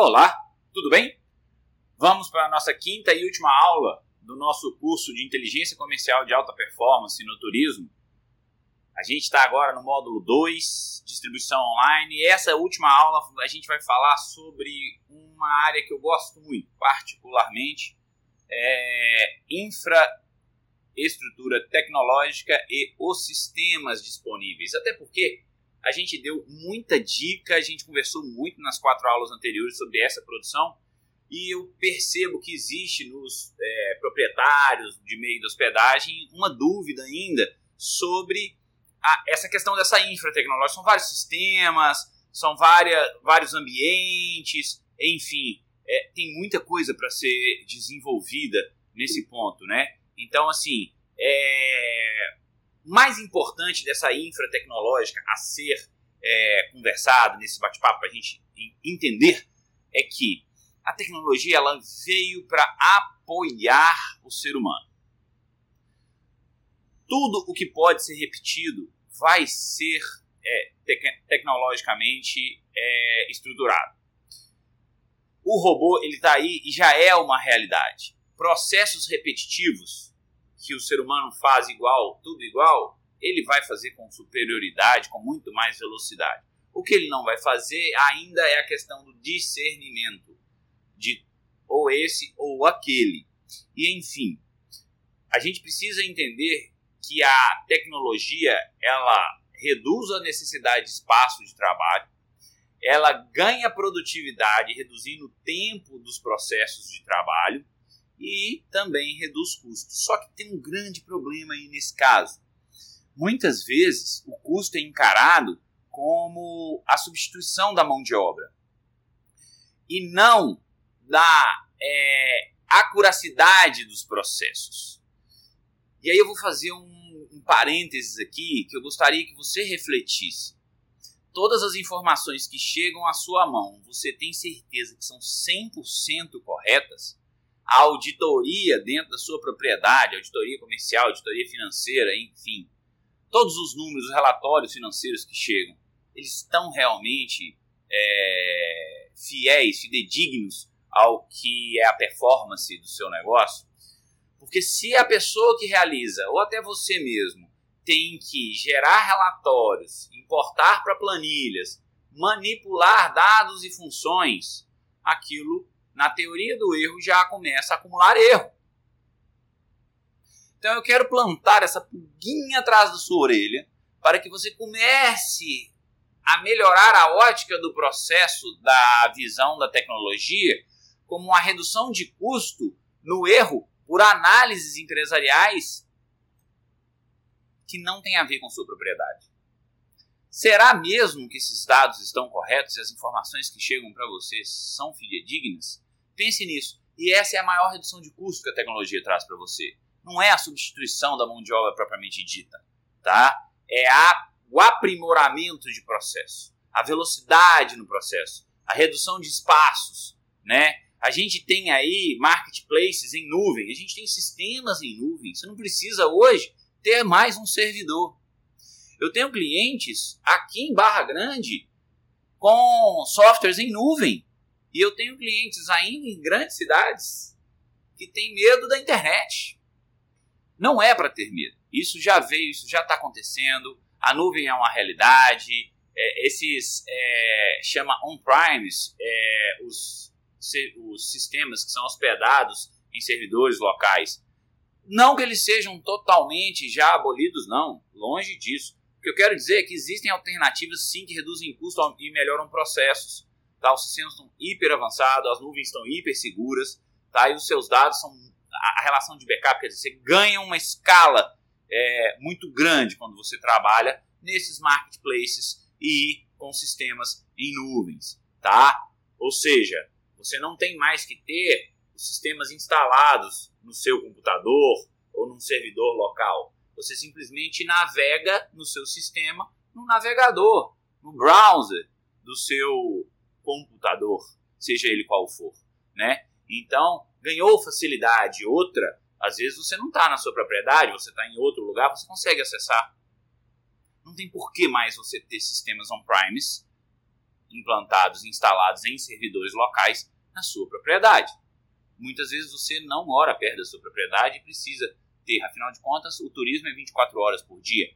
Olá, tudo bem? Vamos para a nossa quinta e última aula do nosso curso de Inteligência Comercial de Alta Performance no Turismo. A gente está agora no módulo 2, Distribuição Online, e essa última aula a gente vai falar sobre uma área que eu gosto muito, particularmente, é infraestrutura tecnológica e os sistemas disponíveis. Até porque a gente deu muita dica, a gente conversou muito nas quatro aulas anteriores sobre essa produção e eu percebo que existe nos é, proprietários de meio de hospedagem uma dúvida ainda sobre a, essa questão dessa infratecnologia. São vários sistemas, são várias, vários ambientes, enfim, é, tem muita coisa para ser desenvolvida nesse ponto, né? Então, assim, é, mais importante dessa infra tecnológica a ser é, conversado nesse bate-papo para a gente entender é que a tecnologia ela veio para apoiar o ser humano. Tudo o que pode ser repetido vai ser é, te tecnologicamente é, estruturado. O robô ele está aí e já é uma realidade. Processos repetitivos que o ser humano faz igual, tudo igual, ele vai fazer com superioridade, com muito mais velocidade. O que ele não vai fazer ainda é a questão do discernimento de ou esse ou aquele. E enfim, a gente precisa entender que a tecnologia ela reduz a necessidade de espaço de trabalho, ela ganha produtividade reduzindo o tempo dos processos de trabalho e também reduz custos. Só que tem um grande problema aí nesse caso. Muitas vezes o custo é encarado como a substituição da mão de obra e não da é, acuracidade dos processos. E aí eu vou fazer um, um parênteses aqui que eu gostaria que você refletisse. Todas as informações que chegam à sua mão, você tem certeza que são 100% corretas? A auditoria dentro da sua propriedade, auditoria comercial, auditoria financeira, enfim, todos os números, os relatórios financeiros que chegam, eles estão realmente é, fiéis, fidedignos ao que é a performance do seu negócio? Porque se a pessoa que realiza, ou até você mesmo, tem que gerar relatórios, importar para planilhas, manipular dados e funções, aquilo na teoria do erro, já começa a acumular erro. Então eu quero plantar essa pulguinha atrás da sua orelha para que você comece a melhorar a ótica do processo da visão da tecnologia como uma redução de custo no erro por análises empresariais que não tem a ver com sua propriedade. Será mesmo que esses dados estão corretos e as informações que chegam para você são fidedignas? Pense nisso. E essa é a maior redução de custo que a tecnologia traz para você. Não é a substituição da mão de obra propriamente dita, tá? É a, o aprimoramento de processo, a velocidade no processo, a redução de espaços, né? A gente tem aí marketplaces em nuvem, a gente tem sistemas em nuvem. Você não precisa hoje ter mais um servidor. Eu tenho clientes aqui em Barra Grande com softwares em nuvem. E eu tenho clientes ainda em grandes cidades que têm medo da internet. Não é para ter medo. Isso já veio, isso já está acontecendo. A nuvem é uma realidade. É, esses é, chama on-premise, é, os, os sistemas que são hospedados em servidores locais. Não que eles sejam totalmente já abolidos, não. Longe disso. O que eu quero dizer é que existem alternativas sim que reduzem custos e melhoram processos. Tá? Os sistemas estão hiper avançados, as nuvens estão hiper seguras, tá? e os seus dados são. A relação de backup, quer dizer, você ganha uma escala é, muito grande quando você trabalha nesses marketplaces e com sistemas em nuvens. Tá? Ou seja, você não tem mais que ter os sistemas instalados no seu computador ou num servidor local. Você simplesmente navega no seu sistema, no navegador, no browser do seu computador, seja ele qual for, né? Então, ganhou facilidade. Outra, às vezes você não está na sua propriedade, você está em outro lugar, você consegue acessar. Não tem por que mais você ter sistemas on-premise implantados, instalados em servidores locais na sua propriedade. Muitas vezes você não mora perto da sua propriedade e precisa ter, afinal de contas, o turismo é 24 horas por dia.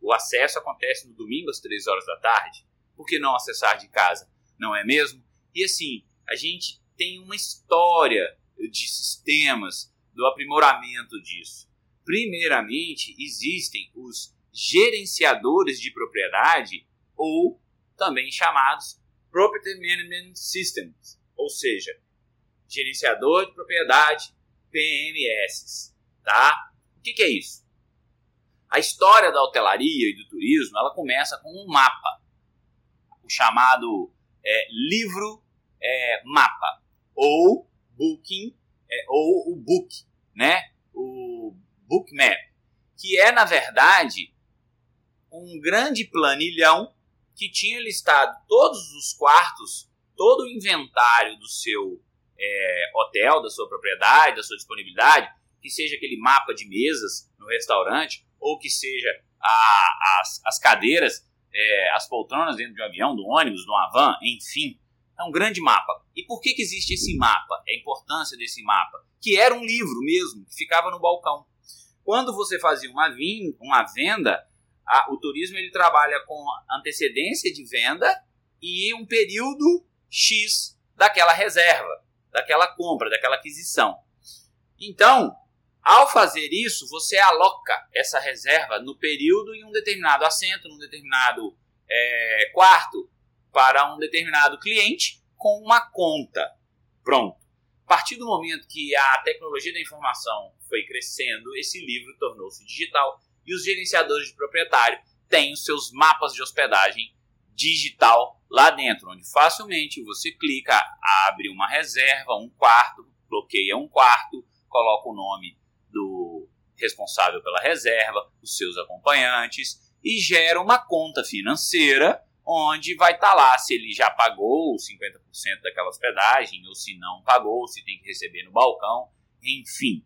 O acesso acontece no domingo às 3 horas da tarde. Por que não acessar de casa? Não é mesmo? E assim, a gente tem uma história de sistemas, do aprimoramento disso. Primeiramente, existem os gerenciadores de propriedade ou também chamados Property Management Systems, ou seja, gerenciador de propriedade, PMS, tá? O que, que é isso? A história da hotelaria e do turismo, ela começa com um mapa, o chamado é, livro é, mapa, ou booking, é, ou o book, né? O book map, que é, na verdade, um grande planilhão que tinha listado todos os quartos, todo o inventário do seu é, hotel, da sua propriedade, da sua disponibilidade, que seja aquele mapa de mesas no restaurante, ou que seja a, as, as cadeiras, é, as poltronas dentro de um avião, do ônibus, do van, enfim. É um grande mapa. E por que, que existe esse mapa? A importância desse mapa. Que era um livro mesmo, que ficava no balcão. Quando você fazia uma, vim, uma venda, a, o turismo ele trabalha com antecedência de venda e um período X daquela reserva, daquela compra, daquela aquisição. Então, ao fazer isso, você aloca essa reserva no período em um determinado assento, num determinado é, quarto, para um determinado cliente com uma conta. Pronto. A partir do momento que a tecnologia da informação foi crescendo, esse livro tornou-se digital e os gerenciadores de proprietário têm os seus mapas de hospedagem digital lá dentro, onde facilmente você clica, abre uma reserva, um quarto, bloqueia um quarto, coloca o nome responsável pela reserva, os seus acompanhantes e gera uma conta financeira onde vai estar tá lá se ele já pagou 50% daquela hospedagem ou se não pagou, se tem que receber no balcão, enfim.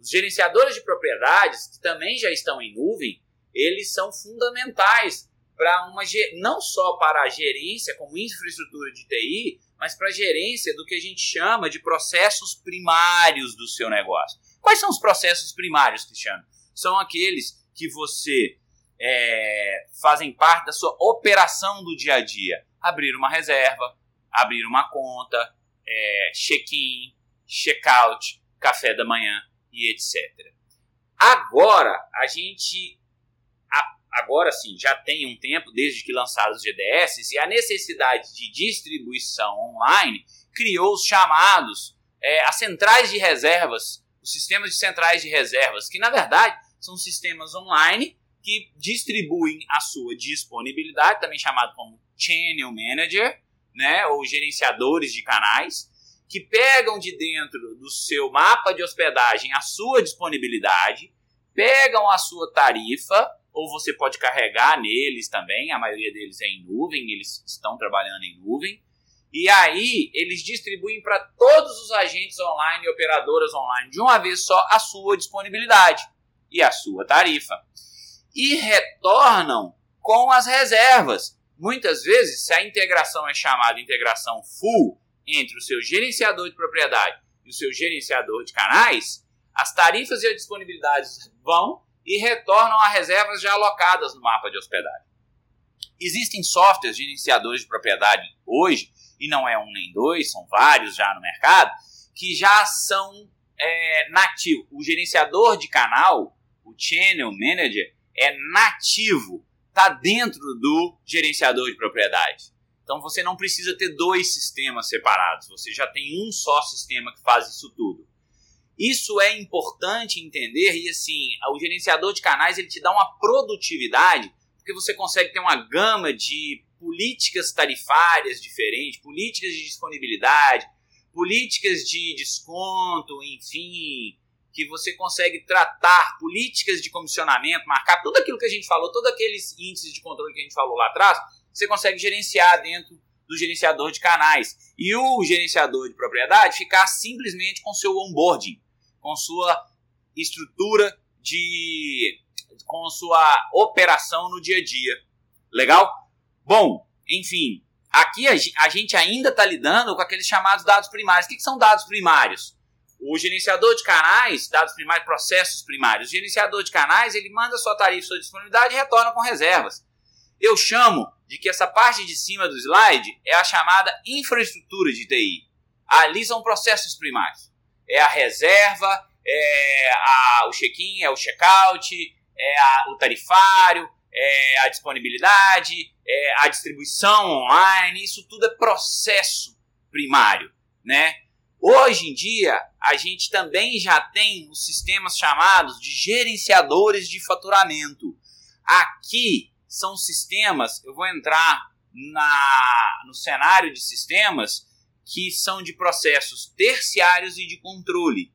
Os gerenciadores de propriedades, que também já estão em nuvem, eles são fundamentais para uma não só para a gerência como infraestrutura de TI, mas para a gerência do que a gente chama de processos primários do seu negócio. Quais são os processos primários, Cristiano? São aqueles que você é, fazem parte da sua operação do dia a dia. Abrir uma reserva, abrir uma conta, é, check-in, check-out, café da manhã, e etc. Agora, a gente, agora sim, já tem um tempo desde que lançaram os GDS e a necessidade de distribuição online criou os chamados, é, as centrais de reservas, os sistemas de centrais de reservas, que na verdade são sistemas online que distribuem a sua disponibilidade, também chamado como Channel Manager, né, ou gerenciadores de canais, que pegam de dentro do seu mapa de hospedagem a sua disponibilidade, pegam a sua tarifa, ou você pode carregar neles também, a maioria deles é em nuvem, eles estão trabalhando em nuvem, e aí eles distribuem para todos os agentes online e operadoras online de uma vez só a sua disponibilidade e a sua tarifa. E retornam com as reservas. Muitas vezes, se a integração é chamada integração full, entre o seu gerenciador de propriedade e o seu gerenciador de canais, as tarifas e as disponibilidades vão e retornam a reservas já alocadas no mapa de hospedagem. Existem softwares gerenciadores de propriedade hoje, e não é um nem dois, são vários já no mercado, que já são é, nativos. O gerenciador de canal, o Channel Manager, é nativo, está dentro do gerenciador de propriedade. Então você não precisa ter dois sistemas separados, você já tem um só sistema que faz isso tudo. Isso é importante entender e assim, o gerenciador de canais ele te dá uma produtividade, porque você consegue ter uma gama de políticas tarifárias diferentes, políticas de disponibilidade, políticas de desconto, enfim, que você consegue tratar políticas de comissionamento, marcar tudo aquilo que a gente falou, todos aqueles índices de controle que a gente falou lá atrás, você consegue gerenciar dentro do gerenciador de canais. E o gerenciador de propriedade ficar simplesmente com seu onboarding, com sua estrutura de. com sua operação no dia a dia. Legal? Bom, enfim, aqui a, gente ainda está lidando com aqueles chamados dados primários. O que, que são dados primários? O gerenciador de canais, dados primários, processos primários. O gerenciador de canais, ele manda sua tarifa, sua disponibilidade e retorna com reservas. Eu chamo de que essa parte de cima do slide é a chamada infraestrutura de TI. Ali são processos primários. É a reserva, é a, o check-in, é o check-out, é a, o tarifário, é a disponibilidade, é a distribuição online, isso tudo é processo primário, né? Hoje em dia, a gente também já tem os sistemas chamados de gerenciadores de faturamento. Aqui são sistemas, eu vou entrar na, no cenário de sistemas que são de processos terciários e de controle.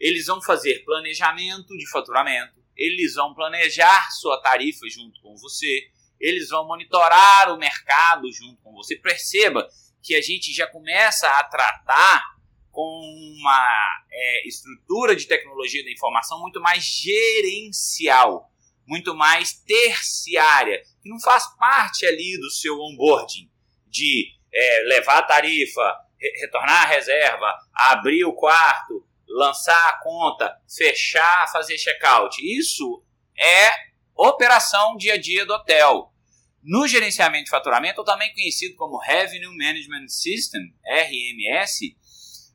Eles vão fazer planejamento de faturamento, eles vão planejar sua tarifa junto com você, eles vão monitorar o mercado junto com você. Perceba que a gente já começa a tratar com uma é, estrutura de tecnologia da informação muito mais gerencial, muito mais terciária, que não faz parte ali do seu onboarding de é, levar a tarifa, retornar a reserva, abrir o quarto, lançar a conta, fechar, fazer checkout. Isso é operação dia a dia do hotel. No gerenciamento de faturamento, ou também conhecido como Revenue Management System, RMS,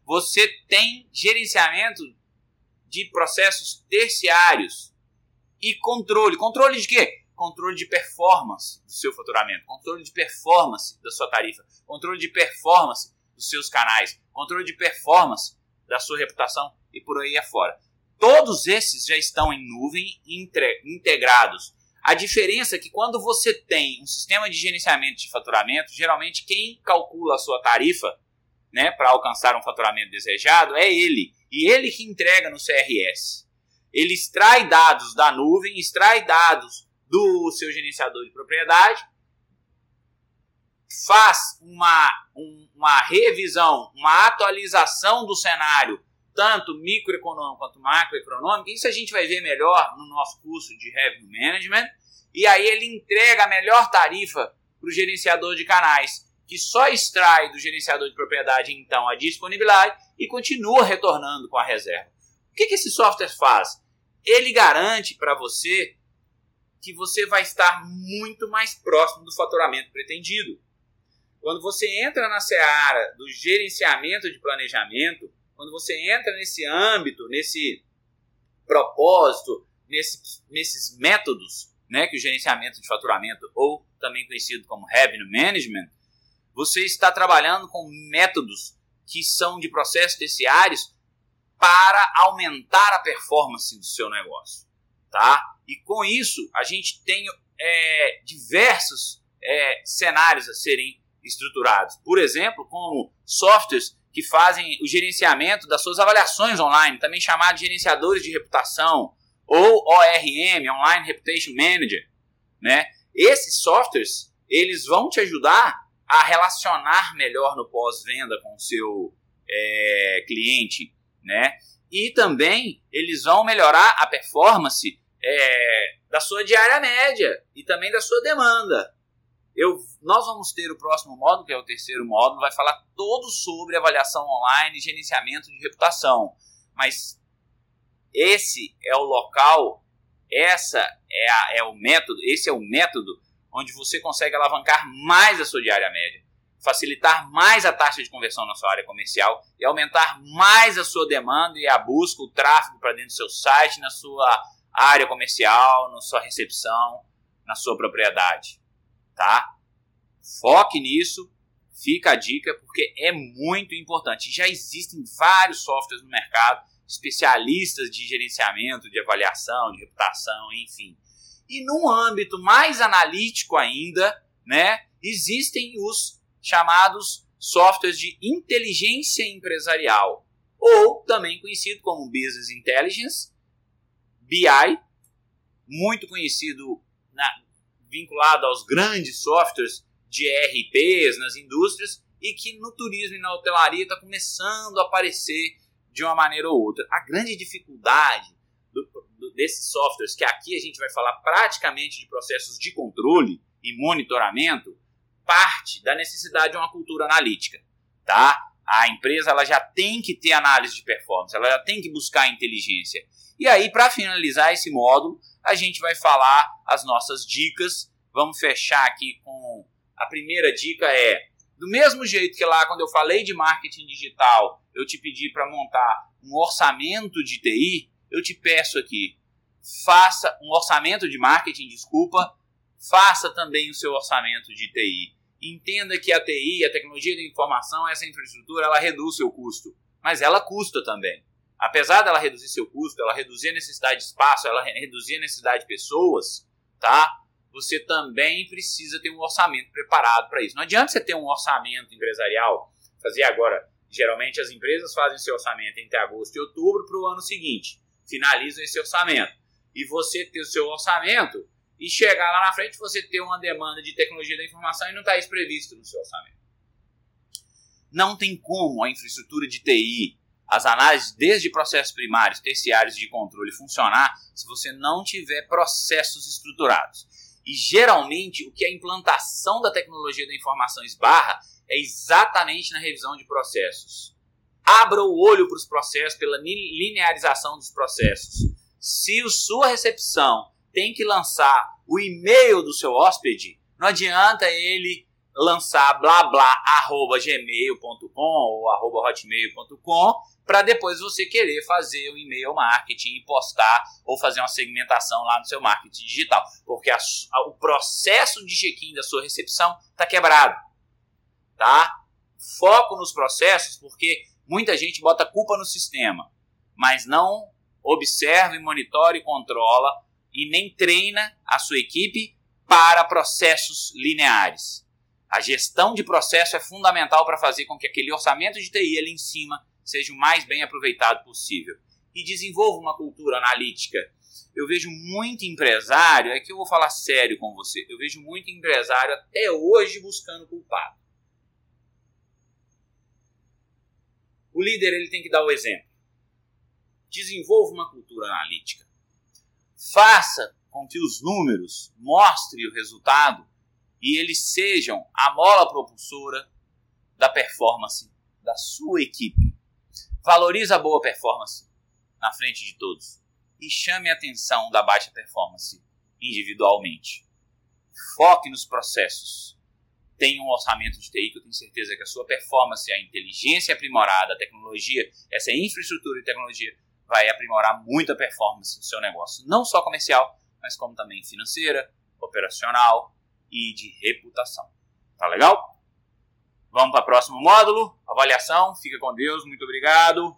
você tem gerenciamento de processos terciários e controle. Controle de quê? Controle de performance do seu faturamento, controle de performance da sua tarifa, controle de performance dos seus canais, controle de performance da sua reputação e por aí afora. Todos esses já estão em nuvem integrados. A diferença é que quando você tem um sistema de gerenciamento de faturamento, geralmente quem calcula a sua tarifa né, para alcançar um faturamento desejado é ele. E ele que entrega no CRS. Ele extrai dados da nuvem, extrai dados do seu gerenciador de propriedade faz uma, um, uma revisão, uma atualização do cenário, tanto microeconômico quanto macroeconômico, isso a gente vai ver melhor no nosso curso de Revenue Management, e aí ele entrega a melhor tarifa para o gerenciador de canais, que só extrai do gerenciador de propriedade, então, a disponibilidade e continua retornando com a reserva. O que, que esse software faz? Ele garante para você que você vai estar muito mais próximo do faturamento pretendido. Quando você entra na seara do gerenciamento de planejamento, quando você entra nesse âmbito, nesse propósito, nesse, nesses métodos, né, que o gerenciamento de faturamento, ou também conhecido como revenue management, você está trabalhando com métodos que são de processos terciários para aumentar a performance do seu negócio, tá? E com isso a gente tem é, diversos é, cenários a serem estruturados. Por exemplo, como softwares que fazem o gerenciamento das suas avaliações online, também chamado de gerenciadores de reputação, ou ORM, Online Reputation Manager. Né? Esses softwares eles vão te ajudar a relacionar melhor no pós-venda com o seu é, cliente. Né? E também eles vão melhorar a performance é, da sua diária média e também da sua demanda. Eu, nós vamos ter o próximo módulo, que é o terceiro módulo, vai falar todo sobre avaliação online e gerenciamento de reputação. Mas esse é o local, essa é, a, é o método, esse é o método onde você consegue alavancar mais a sua diária média, facilitar mais a taxa de conversão na sua área comercial e aumentar mais a sua demanda e a busca, o tráfego para dentro do seu site, na sua área comercial, na sua recepção, na sua propriedade tá? Foque nisso, fica a dica, porque é muito importante. Já existem vários softwares no mercado, especialistas de gerenciamento, de avaliação, de reputação, enfim. E num âmbito mais analítico ainda, né, existem os chamados softwares de inteligência empresarial, ou também conhecido como Business Intelligence, BI, muito conhecido na, vinculado aos grandes softwares de ERPs nas indústrias e que no turismo e na hotelaria está começando a aparecer de uma maneira ou outra. A grande dificuldade do, do, desses softwares, que aqui a gente vai falar praticamente de processos de controle e monitoramento, parte da necessidade de uma cultura analítica, tá? A empresa ela já tem que ter análise de performance, ela já tem que buscar inteligência. E aí, para finalizar esse módulo, a gente vai falar as nossas dicas. Vamos fechar aqui com a primeira dica é do mesmo jeito que lá quando eu falei de marketing digital, eu te pedi para montar um orçamento de TI, eu te peço aqui, faça um orçamento de marketing, desculpa, faça também o seu orçamento de TI. Entenda que a TI, a tecnologia da informação, essa infraestrutura, ela reduz seu custo, mas ela custa também. Apesar dela reduzir seu custo, ela reduzir a necessidade de espaço, ela reduzir a necessidade de pessoas, tá? Você também precisa ter um orçamento preparado para isso. Não adianta você ter um orçamento empresarial, fazer agora. Geralmente as empresas fazem seu orçamento entre agosto e outubro para o ano seguinte, finalizam esse orçamento. E você ter o seu orçamento e chegar lá na frente você ter uma demanda de tecnologia da informação e não está isso previsto no seu orçamento. Não tem como a infraestrutura de TI, as análises desde processos primários, terciários de controle funcionar se você não tiver processos estruturados. E geralmente o que a implantação da tecnologia da informação esbarra é exatamente na revisão de processos. Abra o olho para os processos pela linearização dos processos. Se a sua recepção tem que lançar o e-mail do seu hóspede, não adianta ele lançar blá blá arroba gmail.com ou arroba hotmail.com para depois você querer fazer o e-mail marketing e postar ou fazer uma segmentação lá no seu marketing digital. Porque a, a, o processo de check-in da sua recepção está quebrado. Tá? Foco nos processos, porque muita gente bota culpa no sistema, mas não observa e monitora e controla e nem treina a sua equipe para processos lineares. A gestão de processo é fundamental para fazer com que aquele orçamento de TI ali em cima seja o mais bem aproveitado possível. E desenvolva uma cultura analítica. Eu vejo muito empresário, é que eu vou falar sério com você, eu vejo muito empresário até hoje buscando culpado. O líder ele tem que dar o exemplo. Desenvolva uma cultura analítica. Faça com que os números mostrem o resultado e eles sejam a mola propulsora da performance da sua equipe. Valorize a boa performance na frente de todos e chame a atenção da baixa performance individualmente. Foque nos processos. Tenha um orçamento de TI que eu tenho certeza que a sua performance, a inteligência aprimorada, a tecnologia, essa infraestrutura e tecnologia vai aprimorar muito a performance do seu negócio, não só comercial, mas como também financeira, operacional e de reputação. Tá legal? Vamos para o próximo módulo, avaliação. Fica com Deus, muito obrigado.